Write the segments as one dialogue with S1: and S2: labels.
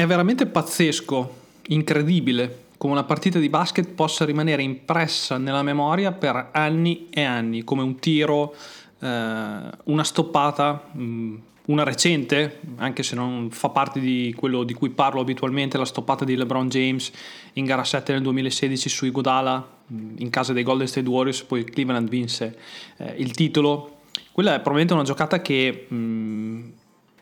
S1: È veramente pazzesco, incredibile, come una partita di basket possa rimanere impressa nella memoria per anni e anni, come un tiro, eh, una stoppata, mm, una recente, anche se non fa parte di quello di cui parlo abitualmente, la stoppata di LeBron James in gara 7 nel 2016 su Iguodala mm, in casa dei Golden State Warriors, poi Cleveland vinse eh, il titolo. Quella è probabilmente una giocata che mh, mm,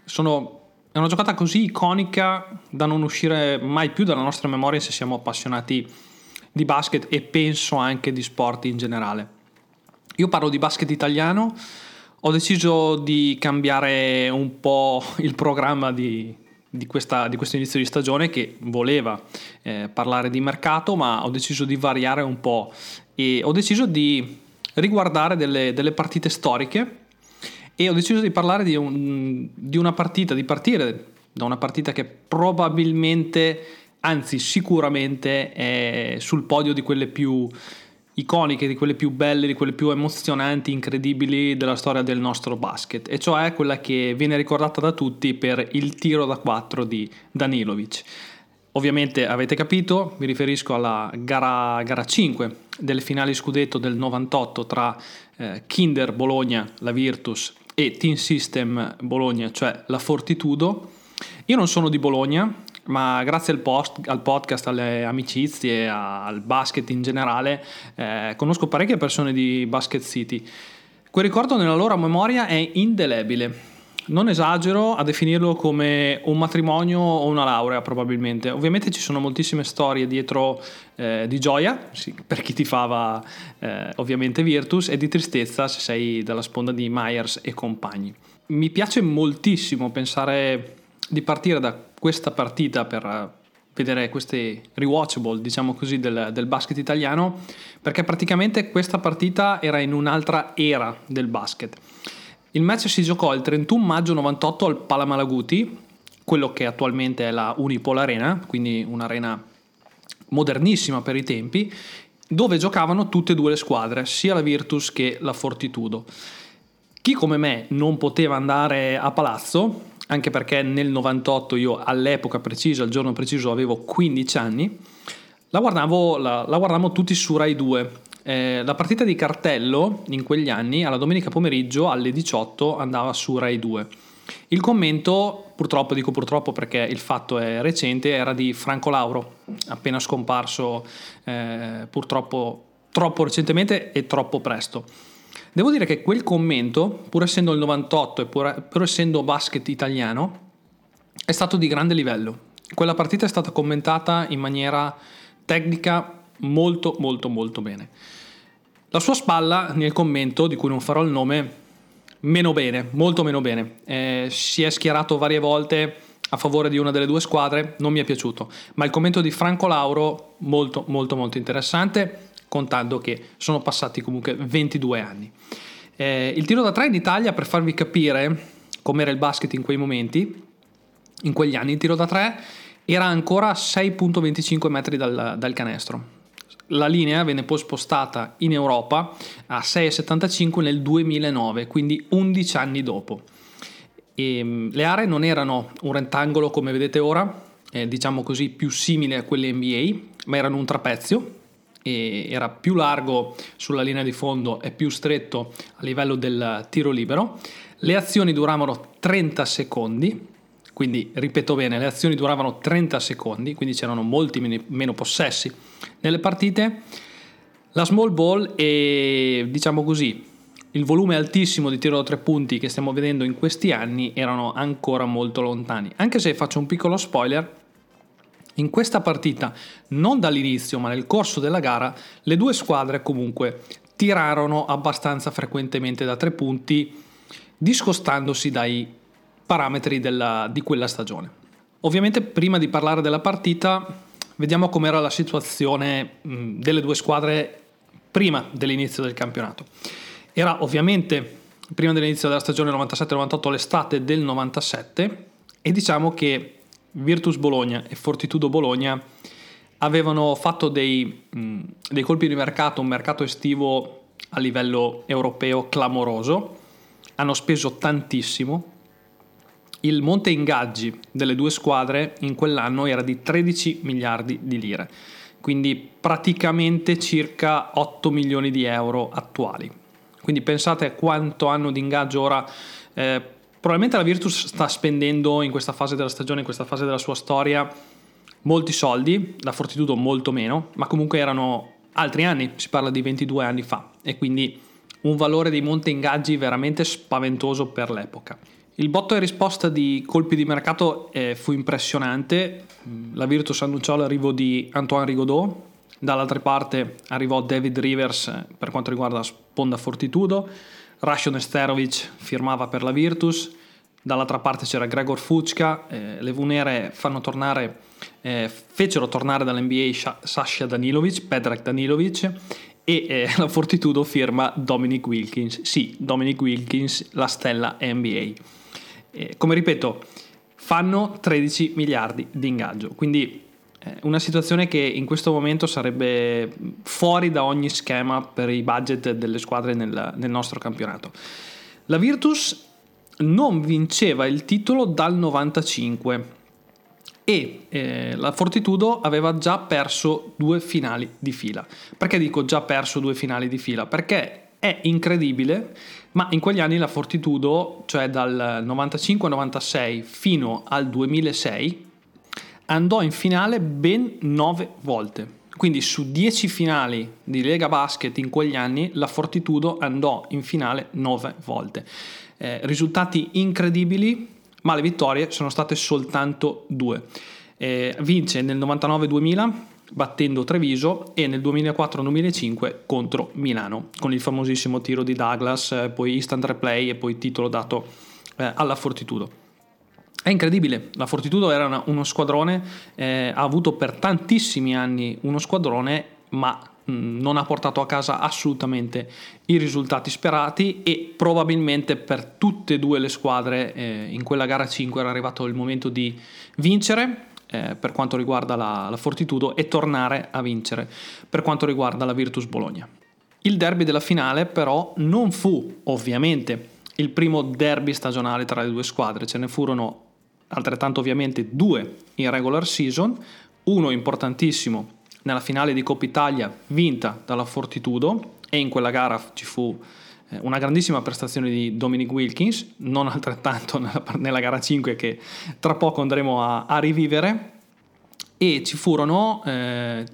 S1: sono è una giocata così iconica da non uscire mai più dalla nostra memoria se siamo appassionati di basket e penso anche di sport in generale. Io parlo di basket italiano, ho deciso di cambiare un po' il programma di, di, questa, di questo inizio di stagione che voleva eh, parlare di mercato, ma ho deciso di variare un po' e ho deciso di riguardare delle, delle partite storiche e ho deciso di parlare di, un, di una partita, di partire da una partita che probabilmente, anzi sicuramente è sul podio di quelle più iconiche, di quelle più belle, di quelle più emozionanti, incredibili della storia del nostro basket, e cioè quella che viene ricordata da tutti per il tiro da 4 di Danilovic. Ovviamente avete capito, mi riferisco alla gara, gara 5 delle finali scudetto del 98 tra eh, Kinder Bologna, la Virtus e Team System Bologna, cioè la Fortitudo. Io non sono di Bologna, ma grazie al, post, al podcast, alle amicizie, al basket in generale, eh, conosco parecchie persone di Basket City. Quel ricordo nella loro memoria è indelebile. Non esagero a definirlo come un matrimonio o una laurea, probabilmente. Ovviamente ci sono moltissime storie dietro eh, di gioia, sì, per chi ti fava eh, ovviamente Virtus, e di tristezza se sei dalla sponda di Myers e compagni. Mi piace moltissimo pensare di partire da questa partita per vedere questi rewatchable, diciamo così, del, del, basket italiano, perché praticamente questa partita era in un'altra era del basket. Il match si giocò il 31 maggio 98 al Palamalaguti, quello che attualmente è la Unipol Arena, quindi un'arena modernissima per i tempi, dove giocavano tutte e due le squadre, sia la Virtus che la Fortitudo. Chi come me non poteva andare a palazzo, anche perché nel 98 io all'epoca precisa, al giorno preciso, avevo 15 anni, la guardavo, la, la guardavamo tutti su Rai 2 eh, la partita di cartello in quegli anni, alla domenica pomeriggio alle 18, andava su Rai 2. Il commento, purtroppo dico purtroppo perché il fatto è recente, era di Franco Lauro, appena scomparso eh, purtroppo troppo recentemente e troppo presto. Devo dire che quel commento, pur essendo il 98 e pur, pur essendo basket italiano, è stato di grande livello. Quella partita è stata commentata in maniera tecnica molto molto molto bene. La sua spalla nel commento, di cui non farò il nome, meno bene, molto meno bene. Eh, si è schierato varie volte a favore di una delle due squadre, non mi è piaciuto, ma il commento di Franco Lauro molto molto molto interessante, contando che sono passati comunque 22 anni. Eh, il tiro da tre in Italia, per farvi capire com'era il basket in quei momenti, in quegli anni, il tiro da tre era ancora a 6.25 metri dal, dal canestro la linea venne poi spostata in Europa a 6,75 nel 2009, quindi 11 anni dopo. E, ehm, le aree non erano un rettangolo come vedete ora, eh, diciamo così più simile a quelle NBA, ma erano un trapezio, era più largo sulla linea di fondo e più stretto a livello del tiro libero. Le azioni duravano 30 secondi, quindi ripeto bene, le azioni duravano 30 secondi, quindi c'erano molti meno possessi nelle partite. La small ball e diciamo così il volume altissimo di tiro da tre punti che stiamo vedendo in questi anni erano ancora molto lontani. Anche se faccio un piccolo spoiler, in questa partita, non dall'inizio ma nel corso della gara, le due squadre comunque tirarono abbastanza frequentemente da tre punti, discostandosi dai parametri della, di quella stagione. Ovviamente prima di parlare della partita vediamo com'era la situazione delle due squadre prima dell'inizio del campionato. Era ovviamente prima dell'inizio della stagione 97-98 l'estate del 97 e diciamo che Virtus Bologna e Fortitudo Bologna avevano fatto dei, dei colpi di mercato, un mercato estivo a livello europeo clamoroso, hanno speso tantissimo, il monte ingaggi delle due squadre in quell'anno era di 13 miliardi di lire, quindi praticamente circa 8 milioni di euro attuali. Quindi pensate a quanto hanno di ingaggio ora. Eh, probabilmente la Virtus sta spendendo in questa fase della stagione, in questa fase della sua storia, molti soldi, la Fortitudo molto meno, ma comunque erano altri anni, si parla di 22 anni fa e quindi un valore dei monte ingaggi veramente spaventoso per l'epoca. Il botto e risposta di colpi di mercato eh, fu impressionante, la Virtus annunciò l'arrivo di Antoine Rigaudot, dall'altra parte arrivò David Rivers eh, per quanto riguarda Sponda Fortitudo, Rashon Esterovic firmava per la Virtus, dall'altra parte c'era Gregor Fucka, eh, le Vunere fanno tornare, eh, fecero tornare dall'NBA Sasha Danilovic, Pedrag Danilovic e eh, la Fortitudo firma Dominic Wilkins, sì, Dominic Wilkins, la stella NBA. Come ripeto, fanno 13 miliardi di ingaggio, quindi una situazione che in questo momento sarebbe fuori da ogni schema per i budget delle squadre nel, nel nostro campionato. La Virtus non vinceva il titolo dal 95 e eh, la Fortitudo aveva già perso due finali di fila. Perché dico già perso due finali di fila? Perché è incredibile, ma in quegli anni la Fortitudo, cioè dal 95-96 fino al 2006, andò in finale ben nove volte. Quindi su 10 finali di Lega Basket in quegli anni la Fortitudo andò in finale 9 volte. Eh, risultati incredibili, ma le vittorie sono state soltanto due. Eh, vince nel 99-2000 battendo Treviso e nel 2004-2005 contro Milano con il famosissimo tiro di Douglas, eh, poi instant replay e poi titolo dato eh, alla Fortitudo. È incredibile, la Fortitudo era una, uno squadrone, eh, ha avuto per tantissimi anni uno squadrone, ma non ha portato a casa assolutamente i risultati sperati e probabilmente per tutte e due le squadre eh, in quella gara 5 era arrivato il momento di vincere eh, per quanto riguarda la, la Fortitudo e tornare a vincere per quanto riguarda la Virtus Bologna. Il derby della finale però non fu ovviamente il primo derby stagionale tra le due squadre, ce ne furono altrettanto ovviamente due in regular season, uno importantissimo nella finale di Coppa Italia vinta dalla Fortitudo e in quella gara ci fu una grandissima prestazione di Dominic Wilkins, non altrettanto nella, nella gara 5 che tra poco andremo a, a rivivere e ci furono eh,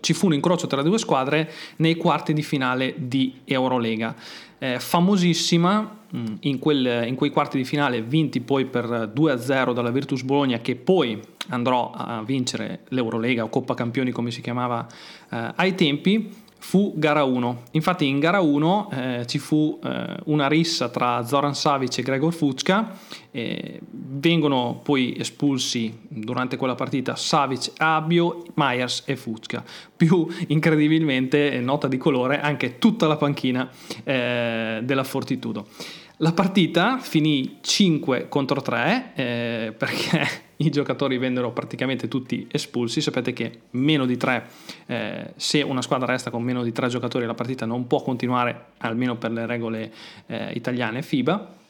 S1: ci fu un incrocio tra le due squadre nei quarti di finale di Eurolega. Eh, famosissima mm, in, quel, in, quei quarti di finale vinti poi per 2-0 dalla Virtus Bologna che poi andrò a vincere l'Eurolega o Coppa Campioni come si chiamava eh, ai tempi fu gara 1. Infatti in gara 1 eh, ci fu eh, una rissa tra Zoran Savic e Gregor Fucka, eh, vengono poi espulsi durante quella partita Savic, Abio, Myers e Fucka. Più incredibilmente, nota di colore, anche tutta la panchina eh, della Fortitudo. La partita finì 5 contro 3 eh, perché i giocatori vennero praticamente tutti espulsi. Sapete che meno di 3, eh, se una squadra resta con meno di 3 giocatori, la partita non può continuare, almeno per le regole eh, italiane FIBA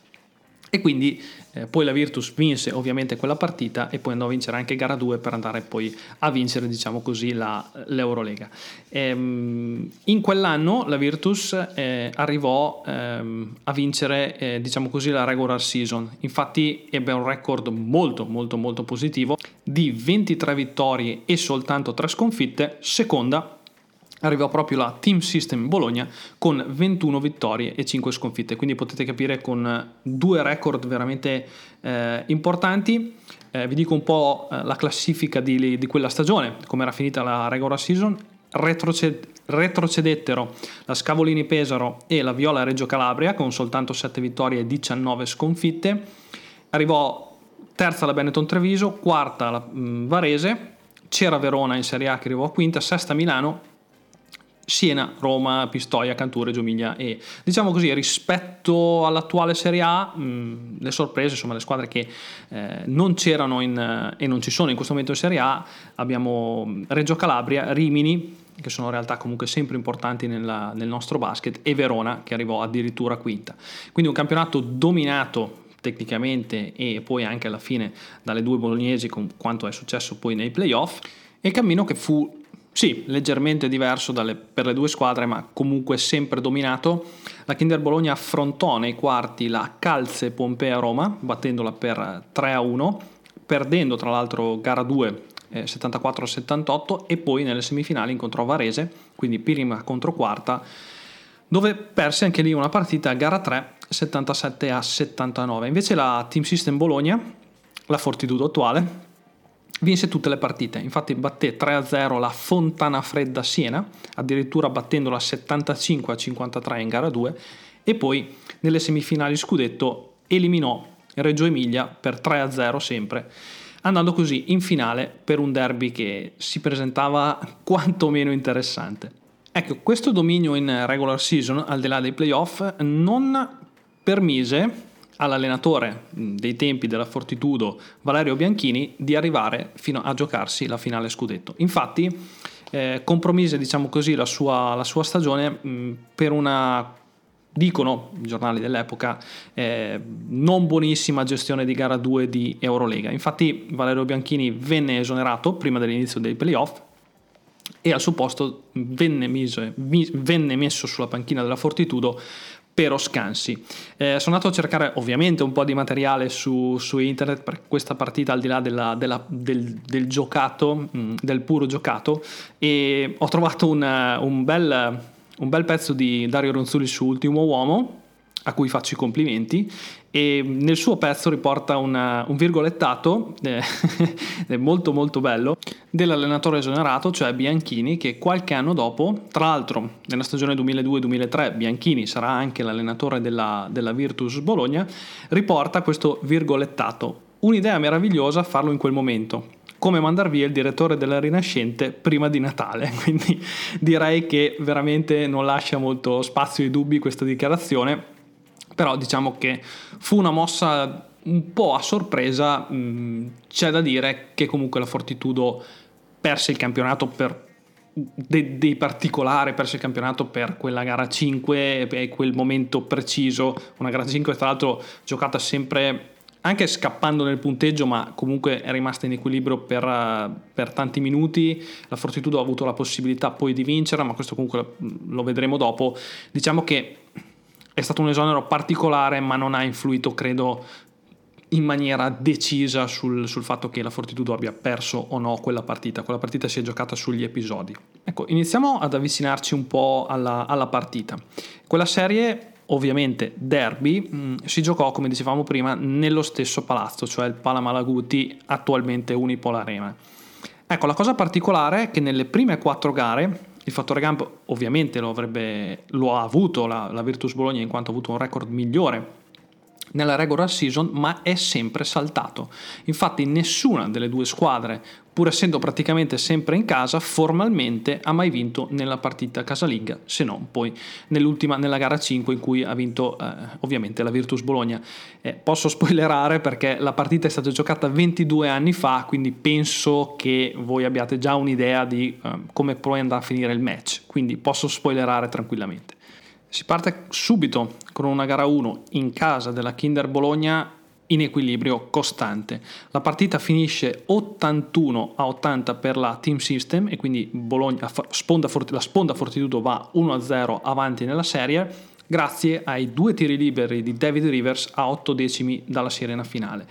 S1: e quindi eh, poi la Virtus vinse ovviamente quella partita e poi andò a vincere anche gara 2 per andare poi a vincere diciamo così la, l'Eurolega. Ehm, in quell'anno la Virtus eh, arrivò ehm, a vincere eh, diciamo così la regular season, infatti ebbe un record molto molto molto positivo di 23 vittorie e soltanto 3 sconfitte, seconda arrivò proprio la Team System Bologna con 21 vittorie e 5 sconfitte, quindi potete capire con due record veramente eh, importanti. Eh, vi dico un po' eh, la classifica di, di quella stagione, come era finita la regular season, Retroced- retrocedettero la Scavolini Pesaro e la Viola Reggio Calabria con soltanto 7 vittorie e 19 sconfitte. Arrivò terza la Benetton Treviso, quarta la mm, Varese, c'era Verona in Serie A che arrivò a quinta, sesta Milano Siena, Roma, Pistoia, Canture, Giomiglia e diciamo così rispetto all'attuale Serie A mh, le sorprese, insomma le squadre che eh, non c'erano in, eh, e non ci sono in questo momento in Serie A abbiamo Reggio Calabria, Rimini che sono realtà comunque sempre importanti nella, nel nostro basket e Verona che arrivò addirittura quinta. Quindi un campionato dominato tecnicamente e poi anche alla fine dalle due bolognesi con quanto è successo poi nei playoff e cammino che fu sì, leggermente diverso dalle, per le due squadre, ma comunque sempre dominato. La Kinder Bologna affrontò nei quarti la Calze Pompea Roma, battendola per 3 a 1, perdendo tra l'altro gara 2 eh, 74-78 e poi nelle semifinali incontrò Varese, quindi prima contro quarta, dove perse anche lì una partita a gara 3 77 a 79. Invece la Team System Bologna, la Fortitudo attuale, vinse tutte le partite, infatti batté 3-0 la Fontana Fredda Siena, addirittura battendola 75-53 in gara 2 e poi nelle semifinali scudetto eliminò Reggio Emilia per 3-0 sempre, andando così in finale per un derby che si presentava quantomeno interessante. Ecco, questo dominio in regular season, al di là dei playoff, non permise all'allenatore dei tempi della Fortitudo Valerio Bianchini di arrivare fino a giocarsi la finale scudetto. Infatti eh, compromise diciamo così la sua, la sua stagione mh, per una dicono i giornali dell'epoca, eh, non buonissima gestione di gara 2 di Eurolega. Infatti Valerio Bianchini venne esonerato prima dell'inizio dei playoff e al suo posto venne, mise, venne messo sulla panchina della Fortitudo Pero Scansi. Eh, sono andato a cercare ovviamente un po' di materiale su, su internet per questa partita al di là della, della, del, del, giocato, mm, del puro giocato e ho trovato una, un, bel, un bel pezzo di Dario Ronzulli su Ultimo Uomo a cui faccio i complimenti e nel suo pezzo riporta una, un virgolettato eh, molto molto bello dell'allenatore esonerato, cioè Bianchini, che qualche anno dopo, tra l'altro nella stagione 2002-2003 Bianchini sarà anche l'allenatore della, della Virtus Bologna, riporta questo virgolettato. Un'idea meravigliosa farlo in quel momento, come mandar via il direttore della Rinascente prima di Natale. Quindi direi che veramente non lascia molto spazio ai dubbi questa dichiarazione però diciamo che fu una mossa un po' a sorpresa, mm, c'è da dire che comunque la Fortitudo perse il campionato per dei, dei particolari, perse il campionato per quella gara 5 e quel momento preciso, una gara 5 tra l'altro giocata sempre anche scappando nel punteggio, ma comunque è rimasta in equilibrio per, per, tanti minuti. La Fortitudo ha avuto la possibilità poi di vincere, ma questo comunque lo vedremo dopo. Diciamo che è stato un esonero particolare, ma non ha influito, credo, in maniera decisa sul, sul, fatto che la Fortitudo abbia perso o no quella partita. Quella partita si è giocata sugli episodi. Ecco, iniziamo ad avvicinarci un po' alla, alla partita. Quella serie, ovviamente derby, mh, mm, si giocò, come dicevamo prima, nello stesso palazzo, cioè il Palamalaguti, attualmente Unipol Arena. Ecco, la cosa particolare è che nelle prime quattro gare il fattore campo ovviamente lo, avrebbe, lo ha avuto la, la Virtus Bologna in quanto ha avuto un record migliore nella regular season, ma è sempre saltato. Infatti nessuna delle due squadre pur essendo praticamente sempre in casa, formalmente ha mai vinto nella partita casalinga, se non poi nell'ultima, nella gara 5 in cui ha vinto eh, ovviamente la Virtus Bologna. Eh, posso spoilerare perché la partita è stata giocata 22 anni fa, quindi penso che voi abbiate già un'idea di eh, come poi andrà a finire il match, quindi posso spoilerare tranquillamente. Si parte subito con una gara 1 in casa della Kinder Bologna in equilibrio costante. La partita finisce 81 a 80 per la Team System e quindi Bologna, sponda, la sponda Fortitudo va 1 a 0 avanti nella serie grazie ai due tiri liberi di David Rivers a 8 decimi dalla sirena finale.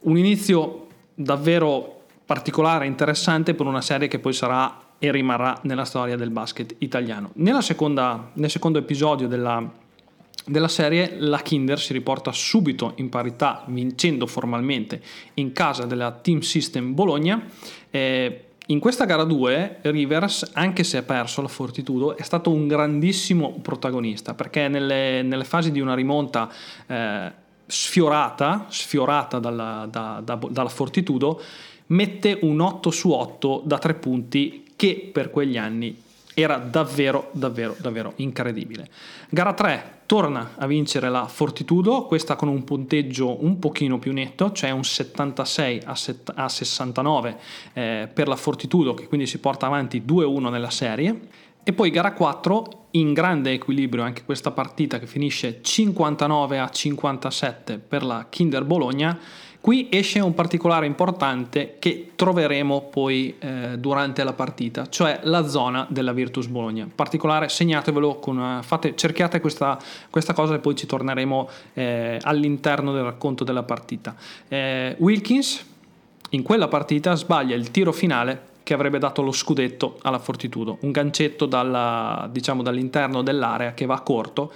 S1: Un inizio davvero particolare e interessante per una serie che poi sarà e rimarrà nella storia del basket italiano. Seconda, nel secondo episodio della della serie la Kinder si riporta subito in parità vincendo formalmente in casa della Team System Bologna. Eh, in questa gara 2 Rivers, anche se ha perso la Fortitudo, è stato un grandissimo protagonista perché nelle, nelle fasi di una rimonta eh, sfiorata, sfiorata dalla, da, da, dalla Fortitudo, mette un 8 su 8 da 3 punti che per quegli anni era davvero, davvero, davvero incredibile. Gara 3 torna a vincere la Fortitudo, questa con un punteggio un pochino più netto, cioè un 76 a, set, a 69 eh, per la Fortitudo, che quindi si porta avanti 2-1 nella serie. E poi gara 4 in grande equilibrio anche questa partita che finisce 59 a 57 per la Kinder Bologna. Qui esce un particolare importante che troveremo poi eh, durante la partita, cioè la zona della Virtus Bologna. Particolare, segnatevelo, con fate, cerchiate questa, questa, cosa e poi ci torneremo eh, all'interno del racconto della partita. Eh, Wilkins in quella partita sbaglia il tiro finale che avrebbe dato lo scudetto alla Fortitudo, un gancetto dalla, diciamo, dall'interno dell'area che va corto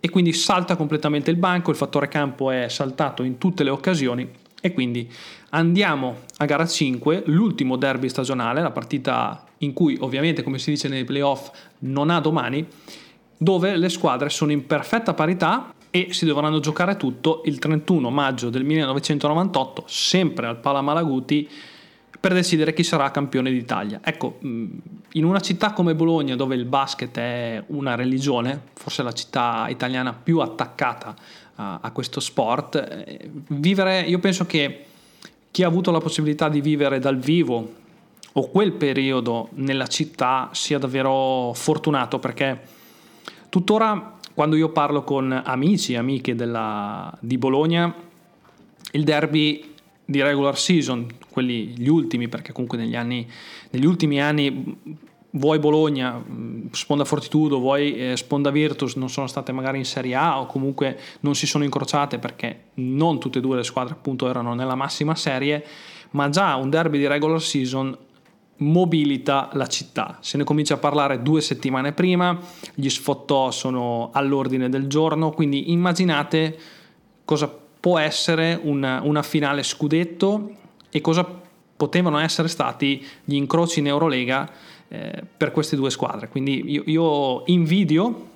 S1: e quindi salta completamente il banco, il fattore campo è saltato in tutte le occasioni e quindi andiamo a gara 5, l'ultimo derby stagionale, la partita in cui ovviamente come si dice nei playoff non ha domani, dove le squadre sono in perfetta parità e si dovranno giocare tutto il 31 maggio del 1998, sempre al Pala Malaguti, per decidere chi sarà campione d'Italia. Ecco, mm, in una città come Bologna, dove il basket è una religione, forse la città italiana più attaccata a, questo sport, eh, vivere, io penso che chi ha avuto la possibilità di vivere dal vivo o quel periodo nella città sia davvero fortunato perché tuttora quando io parlo con amici e amiche della, di Bologna, il derby di regular season, quelli gli ultimi, perché comunque negli, anni, negli ultimi anni vuoi Bologna, Sponda Fortitudo, vuoi eh, Sponda Virtus non sono state magari in Serie A o comunque non si sono incrociate perché non tutte e due le squadre appunto erano nella massima serie, ma già un derby di regular season mobilita la città. Se ne comincia a parlare due settimane prima, gli sfottò sono all'ordine del giorno, quindi immaginate cosa può essere una, una finale scudetto e cosa potevano essere stati gli incroci in Eurolega eh, per queste due squadre. Quindi io, io, invidio,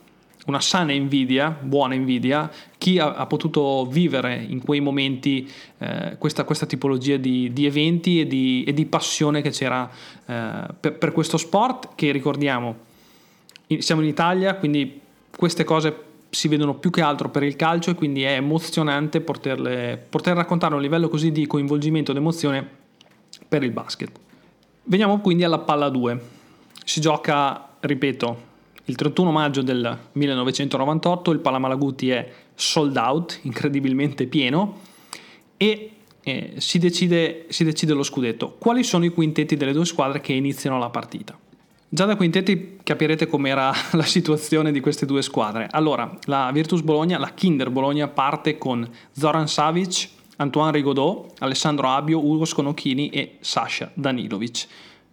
S1: una sana invidia, buona invidia, chi ha, ha potuto vivere in quei momenti eh, questa, questa, tipologia di, di eventi e di, e di, passione che c'era eh, per, per questo sport che ricordiamo, siamo in Italia, quindi queste cose si vedono più che altro per il calcio e quindi è emozionante poterle, poter raccontare un livello così di coinvolgimento ed emozione per il basket. Veniamo quindi alla palla 2. Si gioca, ripeto, il 31 maggio del 1998, il Palamalaguti è sold out, incredibilmente pieno e eh, si, decide, si decide lo scudetto. Quali sono i quintetti delle due squadre che iniziano la partita? Già da quintetti capirete com'era la situazione di queste due squadre. Allora, la Virtus Bologna, la Kinder Bologna parte con Zoran Savic, Antoine Rigaudot, Alessandro Abio, Ugo Sconocchini e Sasha Danilovic.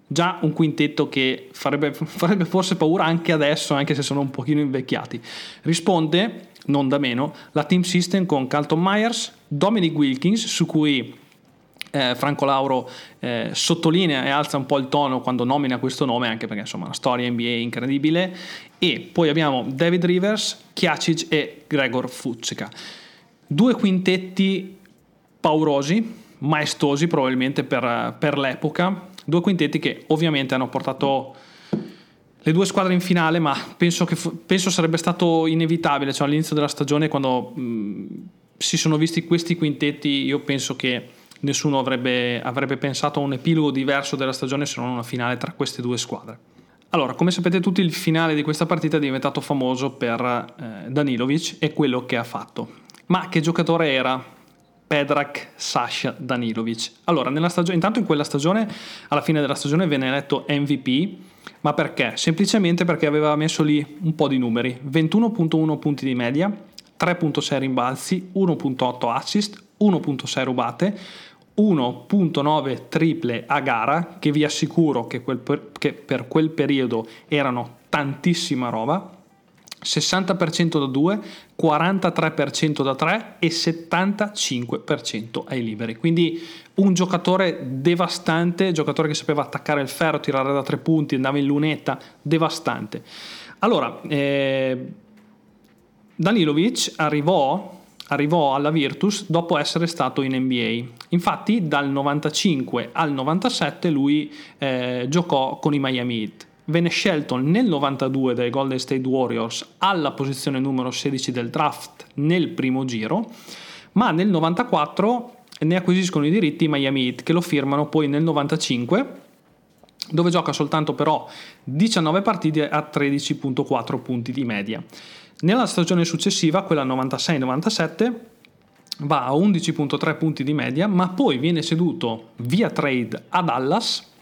S1: Già un quintetto che farebbe, farebbe forse paura anche adesso, anche se sono un pochino invecchiati. Risponde, non da meno, la team system con Carlton Myers, Dominic Wilkins, su cui eh, Franco Lauro eh, sottolinea e alza un po' il tono quando nomina questo nome, anche perché insomma una storia NBA incredibile. E poi abbiamo David Rivers, Chiacic e Gregor Fucca. Due quintetti paurosi, maestosi probabilmente per, per l'epoca, due quintetti che ovviamente hanno portato le due squadre in finale, ma penso, che penso sarebbe stato inevitabile, cioè all'inizio della stagione quando mh, si sono visti questi quintetti, io penso che nessuno avrebbe, avrebbe pensato a un epilogo diverso della stagione se non una finale tra queste due squadre. Allora, come sapete tutti, il finale di questa partita è diventato famoso per eh, Danilovic e quello che ha fatto. Ma che giocatore era Pedrak Sasha Danilovic? Allora, stagione, intanto in quella stagione, alla fine della stagione venne eletto MVP, ma perché? Semplicemente perché aveva messo lì un po' di numeri, 21.1 punti di media, 3.6 rimbalzi, 1.8 assist, 1.6 rubate, 1.9 triple a gara, che vi assicuro che, quel per, che per quel periodo erano tantissima roba, 60% da 2, 43% da 3 e 75% ai liberi. Quindi un giocatore devastante, giocatore che sapeva attaccare il ferro, tirare da tre punti, andava in lunetta, devastante. Allora, eh, Danilovic arrivò arrivò alla Virtus dopo essere stato in NBA. Infatti dal 95 al 97 lui eh, giocò con i Miami Heat. Venne scelto nel 92 dai Golden State Warriors alla posizione numero 16 del draft nel primo giro, ma nel 94 ne acquisiscono i diritti i Miami Heat che lo firmano poi nel 95 dove gioca soltanto però 19 partite a 13.4 punti di media. Nella stagione successiva, quella 96-97, va a 11.3 punti di media, ma poi viene seduto via trade a Dallas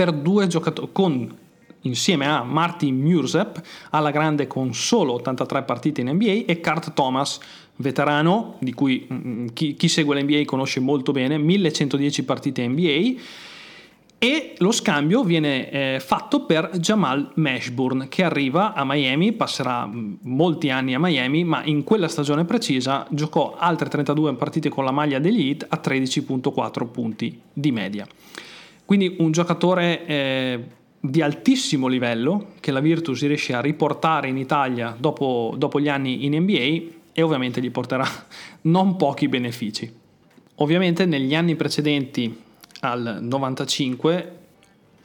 S1: per due giocatori con insieme a Martin Mursep alla grande con solo 83 partite in NBA e Kurt Thomas, veterano di cui mm, chi, chi segue l'NBA conosce molto bene, 1110 partite NBA e lo scambio viene eh, fatto per Jamal Mashburn che arriva a Miami, passerà mm, molti anni a Miami, ma in quella stagione precisa giocò altre 32 partite con la maglia degli Heat a 13.4 punti di media. Quindi un giocatore eh, di altissimo livello che la Virtus riesce a riportare in Italia dopo, dopo gli anni in NBA e ovviamente gli porterà non pochi benefici. Ovviamente negli anni precedenti al 95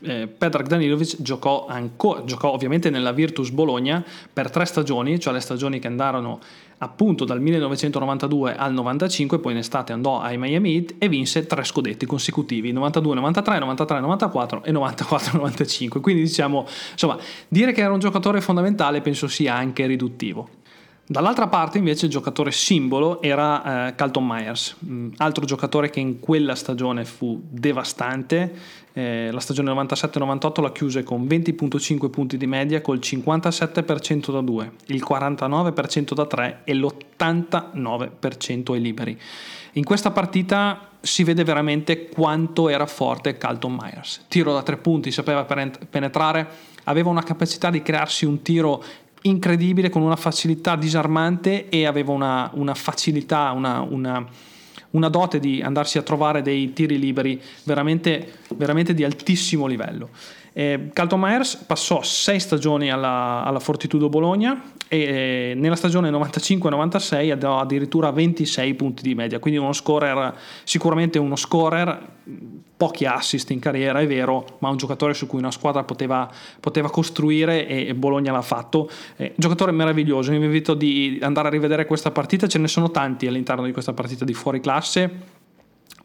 S1: eh, Pedrag Danilovic giocò, ancora, giocò ovviamente nella Virtus Bologna per tre stagioni, cioè le stagioni che andarono appunto dal 1992 al 95, poi in estate andò ai Miami Heat e vinse tre scudetti consecutivi, 92, 93, 93, 94 e 94, 95. Quindi diciamo, insomma, dire che era un giocatore fondamentale penso sia anche riduttivo. Dall'altra parte invece il giocatore simbolo era eh, Carlton Myers, mm, altro giocatore che in quella stagione fu devastante, eh, la stagione 97-98 la chiuse con 20.5 punti di media col 57% da 2, il 49% da 3 e l'89% ai liberi. In questa partita si vede veramente quanto era forte Carlton Myers. Tiro da tre punti, sapeva penetrare, aveva una capacità di crearsi un tiro incredibile, con una facilità disarmante e aveva una, una facilità, una, una, una, dote di andarsi a trovare dei tiri liberi veramente, veramente di altissimo livello. Eh, Carlton Myers passò sei stagioni alla, alla Fortitudo Bologna e eh, nella stagione 95-96 andò addirittura a 26 punti di media, quindi uno scorer, sicuramente uno scorer, pochi assist in carriera è vero, ma un giocatore su cui una squadra poteva, poteva costruire e Bologna l'ha fatto. Eh, giocatore meraviglioso, vi invito di andare a rivedere questa partita, ce ne sono tanti all'interno di questa partita di fuori classe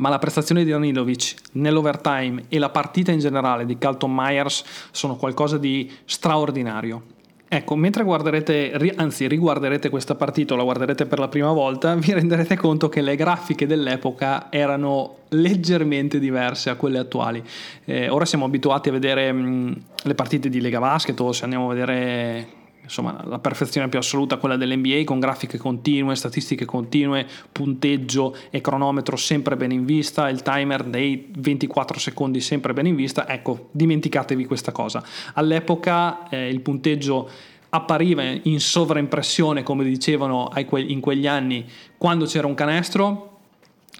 S1: ma la prestazione di Danilovic nell'overtime e la partita in generale di Carlton Myers sono qualcosa di straordinario. Ecco, mentre guarderete, anzi riguarderete questa partita la guarderete per la prima volta, vi renderete conto che le grafiche dell'epoca erano leggermente diverse a quelle attuali. Eh, ora siamo abituati a vedere mh, le partite di Lega Basket o se andiamo a vedere insomma la perfezione più assoluta quella dell'NBA con grafiche continue, statistiche continue, punteggio e cronometro sempre ben in vista, il timer dei 24 secondi sempre ben in vista, ecco dimenticatevi questa cosa. All'epoca eh, il punteggio appariva in sovraimpressione come dicevano in quegli anni quando c'era un canestro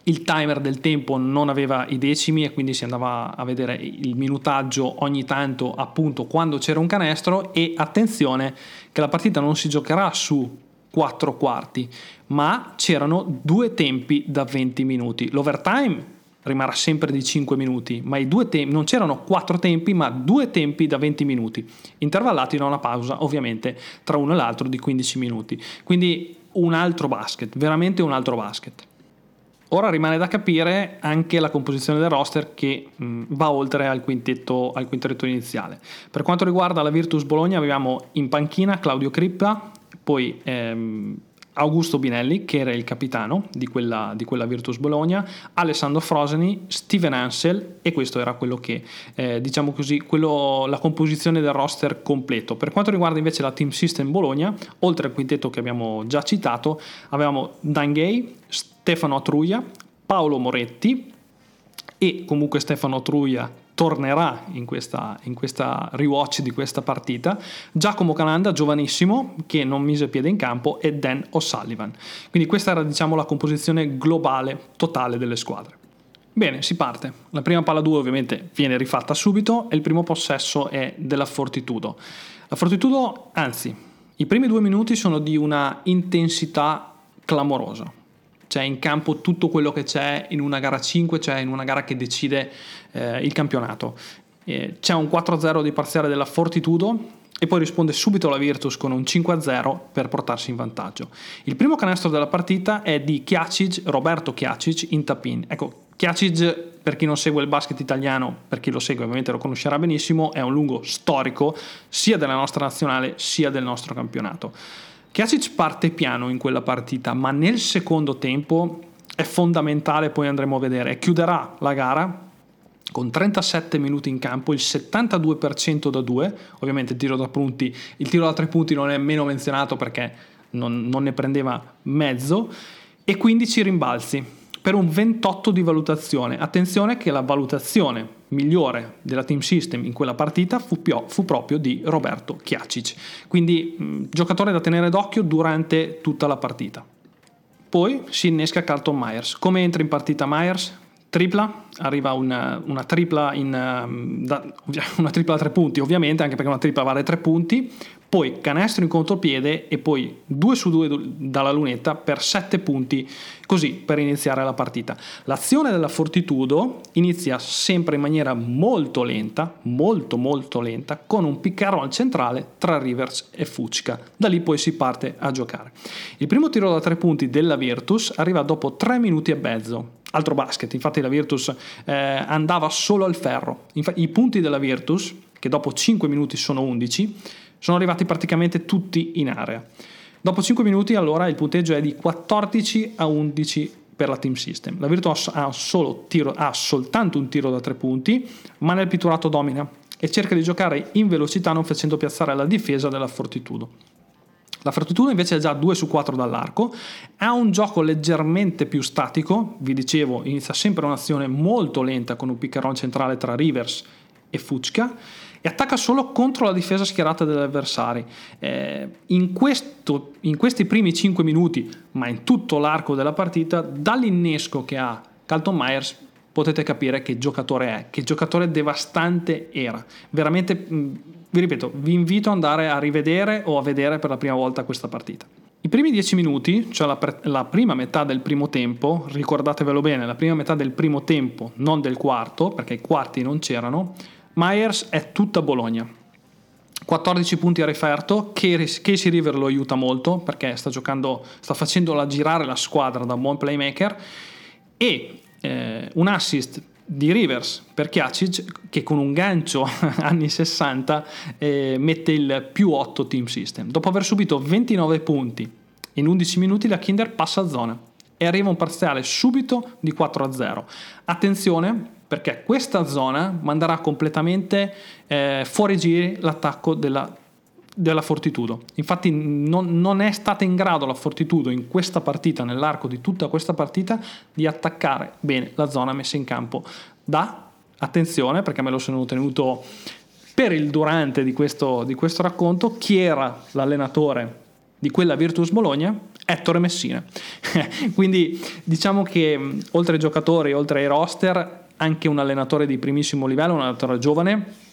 S1: il timer del tempo non aveva i decimi e quindi si andava a vedere il minutaggio ogni tanto appunto quando c'era un canestro. E attenzione che la partita non si giocherà su 4 quarti ma c'erano due tempi da 20 minuti. L'overtime rimarrà sempre di 5 minuti ma i due tempi non c'erano 4 tempi ma due tempi da 20 minuti. Intervallati da una pausa ovviamente tra uno e l'altro di 15 minuti. Quindi un altro basket veramente un altro basket Ora rimane da capire anche la composizione del roster che mh, va oltre al quintetto, al quintetto, iniziale. Per quanto riguarda la Virtus Bologna abbiamo in panchina Claudio Crippa, poi ehm, Augusto Binelli, che era il capitano di quella, di quella, Virtus Bologna, Alessandro Froseni, Steven Ansel e questo era quello che, eh, diciamo così, quello, la composizione del roster completo. Per quanto riguarda invece la Team System Bologna, oltre al quintetto che abbiamo già citato, avevamo Dan Gay, Stefano Truia, Paolo Moretti e comunque Stefano Truia tornerà in questa, in questa rewatch di questa partita, Giacomo Cananda, giovanissimo, che non mise piede in campo, e Dan O'Sullivan. Quindi questa era diciamo la composizione globale, totale delle squadre. Bene, si parte. La prima palla 2 ovviamente viene rifatta subito e il primo possesso è della Fortitudo. La Fortitudo, anzi, i primi due minuti sono di una intensità clamorosa c'è in campo tutto quello che c'è in una gara 5, cioè in una gara che decide eh, il campionato. Eh, c'è un 4-0 di parziale della Fortitudo e poi risponde subito la Virtus con un 5-0 per portarsi in vantaggio. Il primo canestro della partita è di Chiacic, Roberto Chiacic in tapin. Ecco, Chiacic per chi non segue il basket italiano, per chi lo segue ovviamente lo conoscerà benissimo, è un lungo storico sia della nostra nazionale sia del nostro campionato. Kiasic parte piano in quella partita, ma nel secondo tempo è fondamentale, poi andremo a vedere, chiuderà la gara con 37 minuti in campo, il 72% da 2, ovviamente il tiro da punti, il tiro da 3 punti non è meno menzionato perché non, non ne prendeva mezzo, e 15 rimbalzi per un 28 di valutazione. Attenzione che la valutazione migliore della team system in quella partita fu, pio, fu proprio di Roberto Chiacic, quindi mh, giocatore da tenere d'occhio durante tutta la partita. Poi si innesca Carlton Myers. Come entra in partita Myers? Tripla, arriva una, una, tripla in, da, una tripla a tre punti, ovviamente, anche perché una tripla vale tre punti, poi canestro in contropiede e poi 2 su 2 dalla lunetta per 7 punti, così per iniziare la partita. L'azione della Fortitudo inizia sempre in maniera molto lenta, molto molto lenta, con un roll centrale tra Rivers e Fucca. Da lì poi si parte a giocare. Il primo tiro da 3 punti della Virtus arriva dopo 3 minuti e mezzo. Altro basket, infatti la Virtus eh, andava solo al ferro. Infatti, I punti della Virtus, che dopo 5 minuti sono 11, sono arrivati praticamente tutti in area. Dopo 5 minuti allora il punteggio è di 14 a 11 per la team system. La Virtus ha, tiro, ha soltanto un tiro da 3 punti, ma nel pitturato domina e cerca di giocare in velocità non facendo piazzare la difesa della Fortitudo. La Fortitudo invece è già 2 su 4 dall'arco, ha un gioco leggermente più statico, vi dicevo inizia sempre un'azione molto lenta con un piccaron centrale tra Rivers e Fucca e attacca solo contro la difesa schierata degli avversari. Eh, in, questo, in questi primi 5 minuti, ma in tutto l'arco della partita, dall'innesco che ha Carlton Myers potete capire che giocatore è, che giocatore devastante era. Veramente, vi ripeto, vi invito ad andare a rivedere o a vedere per la prima volta questa partita. I primi 10 minuti, cioè la, la, prima metà del primo tempo, ricordatevelo bene, la prima metà del primo tempo, non del quarto, perché i quarti non c'erano, Myers è tutta Bologna. 14 punti a referto, Casey River lo aiuta molto perché sta giocando, sta facendola girare la squadra da buon playmaker e eh, un assist di Rivers per Chiacic che con un gancio anni 60 eh, mette il più 8 team system. Dopo aver subito 29 punti in 11 minuti la Kinder passa a zona e arriva un parziale subito di 4 a 0. Attenzione perché questa zona manderà completamente eh, fuori giri l'attacco della, della Fortitudo. Infatti non, non, è stata in grado la Fortitudo in questa partita, nell'arco di tutta questa partita, di attaccare bene la zona messa in campo da, attenzione perché me lo sono tenuto per il durante di questo, di questo racconto, chi era l'allenatore di quella Virtus Bologna? Ettore Messina. Quindi diciamo che oltre ai giocatori, oltre ai roster, anche un allenatore di primissimo livello, un allenatore giovane.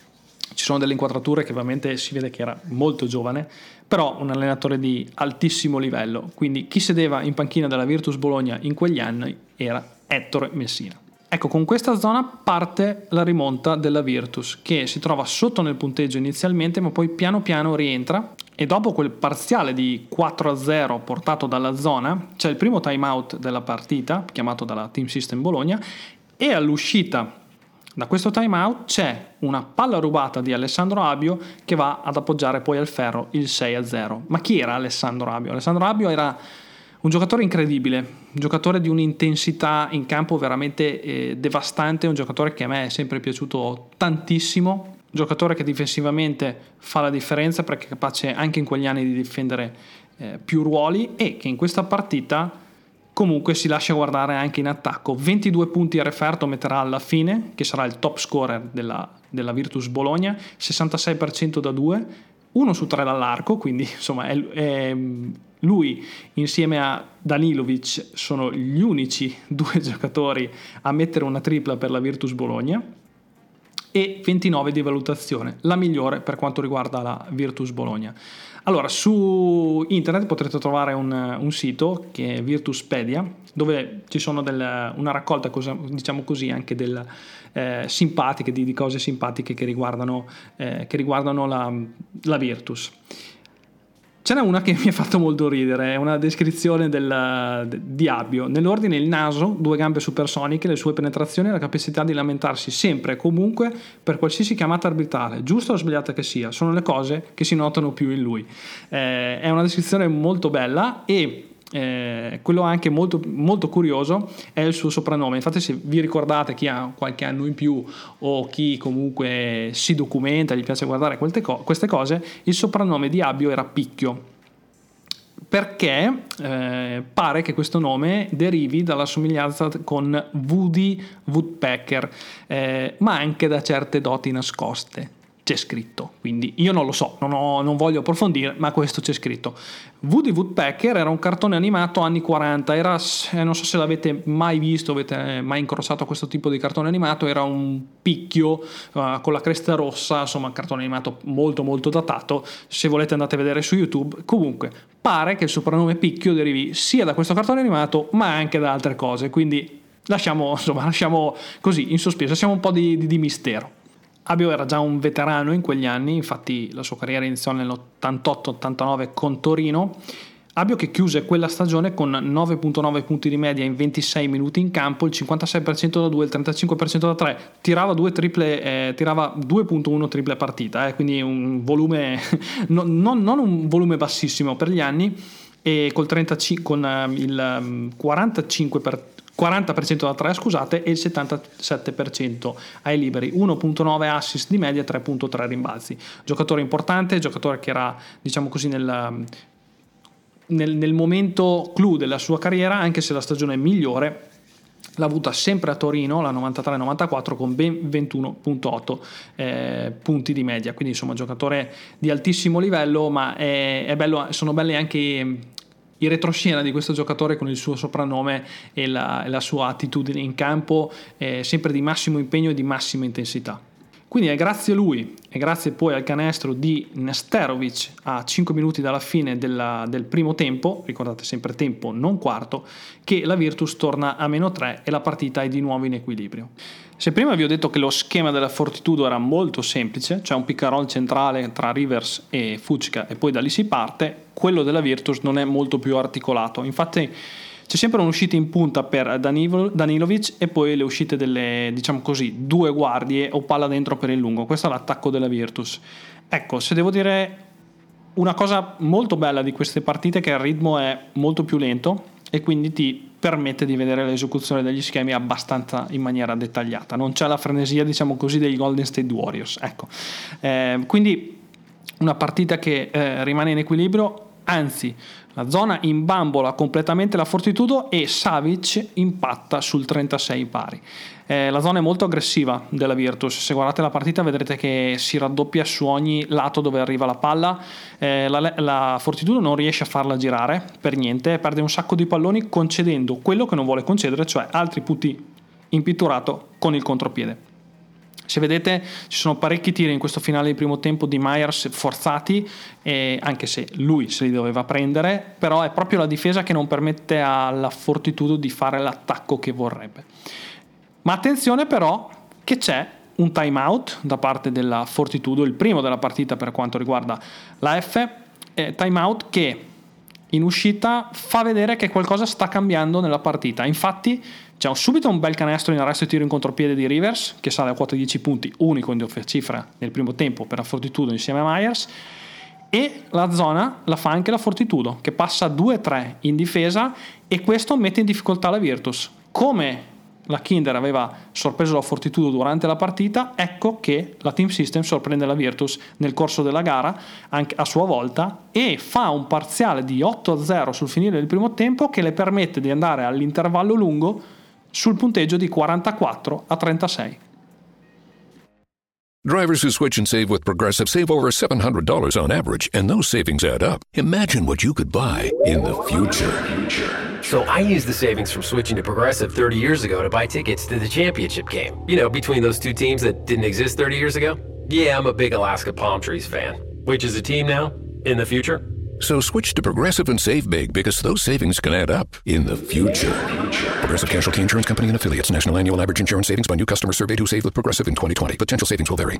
S1: Ci sono delle inquadrature che ovviamente si vede che era molto giovane, però un allenatore di altissimo livello. Quindi chi sedeva in panchina della Virtus Bologna in quegli anni era Ettore Messina. Ecco, con questa zona parte la rimonta della Virtus, che si trova sotto nel punteggio inizialmente, ma poi piano piano rientra e dopo quel parziale di 4-0 portato dalla zona, c'è il primo timeout della partita, chiamato dalla Team System Bologna, e all'uscita da questo timeout c'è una palla rubata di Alessandro Abio che va ad appoggiare poi al ferro il 6-0. Ma chi era Alessandro Abio? Alessandro Abio era un giocatore incredibile, un giocatore di un'intensità in campo veramente eh, devastante, un giocatore che a me è sempre piaciuto tantissimo, un giocatore che difensivamente fa la differenza perché è capace anche in quegli anni di difendere eh, più ruoli e che in questa partita comunque si lascia guardare anche in attacco. 22 punti a referto metterà alla fine, che sarà il top scorer della, della Virtus Bologna, 66% da 2, 1 su 3 dall'arco, quindi insomma è, è, lui insieme a Danilovic sono gli unici due giocatori a mettere una tripla per la Virtus Bologna e 29 di valutazione, la migliore per quanto riguarda la Virtus Bologna. Allora, su internet potrete trovare un, un sito che è Virtuspedia, dove ci sono del, una raccolta, cosa, diciamo così, anche del, eh, simpatiche, di, di, cose simpatiche che riguardano, eh, che riguardano la, la Virtus. Ce n'è una che mi ha fatto molto ridere, è una descrizione del, di Abbio. Nell'ordine il naso, due gambe supersoniche, le sue penetrazioni e la capacità di lamentarsi sempre e comunque per qualsiasi chiamata arbitrale, giusta o sbagliata che sia, sono le cose che si notano più in lui. Eh, è una descrizione molto bella e eh, quello anche molto, molto, curioso è il suo soprannome. Infatti, se vi ricordate chi ha qualche anno in più o chi comunque si documenta, gli piace guardare queste cose, il soprannome di Abbio era Picchio. Perché eh, pare che questo nome derivi dalla somiglianza con Woody Woodpecker, eh, ma anche da certe doti nascoste c'è scritto, quindi io non lo so, non, ho, non, voglio approfondire, ma questo c'è scritto. Woody Woodpecker era un cartone animato anni 40, era, eh, non so se l'avete mai visto, avete mai incrociato questo tipo di cartone animato, era un picchio uh, con la cresta rossa, insomma un cartone animato molto molto datato, se volete andate a vedere su YouTube. Comunque, pare che il soprannome picchio derivi sia da questo cartone animato, ma anche da altre cose, quindi lasciamo, insomma, lasciamo così in sospeso, lasciamo un po' di, di, di mistero. Abio era già un veterano in quegli anni, infatti la sua carriera iniziò nell'88-89 con Torino. Abio che chiuse quella stagione con 9.9 punti di media in 26 minuti in campo, il 56% da 2, il 35% da 3, tirava, triple, eh, tirava 2.1 triple partita, eh, quindi un volume, non, non, non, un volume bassissimo per gli anni, e col 35, con uh, il 45% 40% da 3 scusate e il 77% ai liberi 1.9 assist di media 3.3 rimbalzi. Giocatore importante giocatore che era diciamo così nel, nel, nel momento clou della sua carriera anche se la stagione migliore l'ha avuta sempre a Torino, la 93-94 con ben 21.8 eh, punti di media, quindi insomma giocatore di altissimo livello, ma è, è bello, sono belle anche il retroscena di questo giocatore con il suo soprannome e la, e la sua attitudine in campo è sempre di massimo impegno e di massima intensità. Quindi è grazie a lui e grazie poi al canestro di Nesterovic a 5 minuti dalla fine della, del primo tempo, ricordate sempre tempo non quarto, che la Virtus torna a meno 3 e la partita è di nuovo in equilibrio. Se prima vi ho detto che lo schema della Fortitudo era molto semplice, cioè un roll centrale tra Rivers e Fucca e poi da lì si parte, quello della Virtus non è molto più articolato. Infatti c'è sempre un'uscita in punta per Danilovic e poi le uscite delle, diciamo così, due guardie o palla dentro per il lungo. Questo è l'attacco della Virtus. Ecco, se devo dire una cosa molto bella di queste partite è che il ritmo è molto più lento e quindi ti permette di vedere l'esecuzione degli schemi abbastanza in maniera dettagliata. Non c'è la frenesia, diciamo così, dei Golden State Warriors. Ecco. Eh, quindi una partita che eh, rimane in equilibrio, anzi la zona imbambola completamente la Fortitudo e Savic impatta sul 36 pari. Eh, la zona è molto aggressiva della Virtus, se guardate la partita vedrete che si raddoppia su ogni lato dove arriva la palla, eh, la, la Fortitudo non riesce a farla girare per niente, perde un sacco di palloni concedendo quello che non vuole concedere, cioè altri punti in pitturato con il contropiede. Se vedete ci sono parecchi tiri in questo finale di primo tempo di Myers forzati, eh, anche se lui se li doveva prendere, però è proprio la difesa che non permette alla Fortitudo di fare l'attacco che vorrebbe. Ma attenzione però che c'è un timeout da parte della Fortitudo, il primo della partita per quanto riguarda la F, eh, timeout che in uscita fa vedere che qualcosa sta cambiando nella partita. Infatti c'è subito un bel canestro in arresto e tiro in contropiede di Rivers che sale a quota 10 punti, unico in doppia cifra nel primo tempo per la Fortitudo insieme a Myers e la zona la fa anche la Fortitudo che passa 2-3 in difesa e questo mette in difficoltà la Virtus. Come la Kinder aveva sorpreso la Fortitudo durante la partita, ecco che la Team System sorprende la Virtus nel corso della gara, a sua volta, e fa un parziale di 8-0 sul finire del primo tempo che le permette di andare all'intervallo lungo sul punteggio di 44 a 36.
S2: Drivers who switch and save with Progressive save over $700 on average, and those savings add up. Imagine what you could buy in the future.
S3: So I used the savings from switching to Progressive 30 years ago to buy tickets to the championship game. You know, between those two teams that didn't exist 30 years ago. Yeah, I'm a big Alaska Palm Trees fan. Which is a team now? In the future?
S2: So switch to Progressive and save big because those savings can add up in the future. Progressive Casualty Insurance Company and affiliates. National annual average insurance savings by new customer surveyed who saved with Progressive in 2020. Potential savings will vary.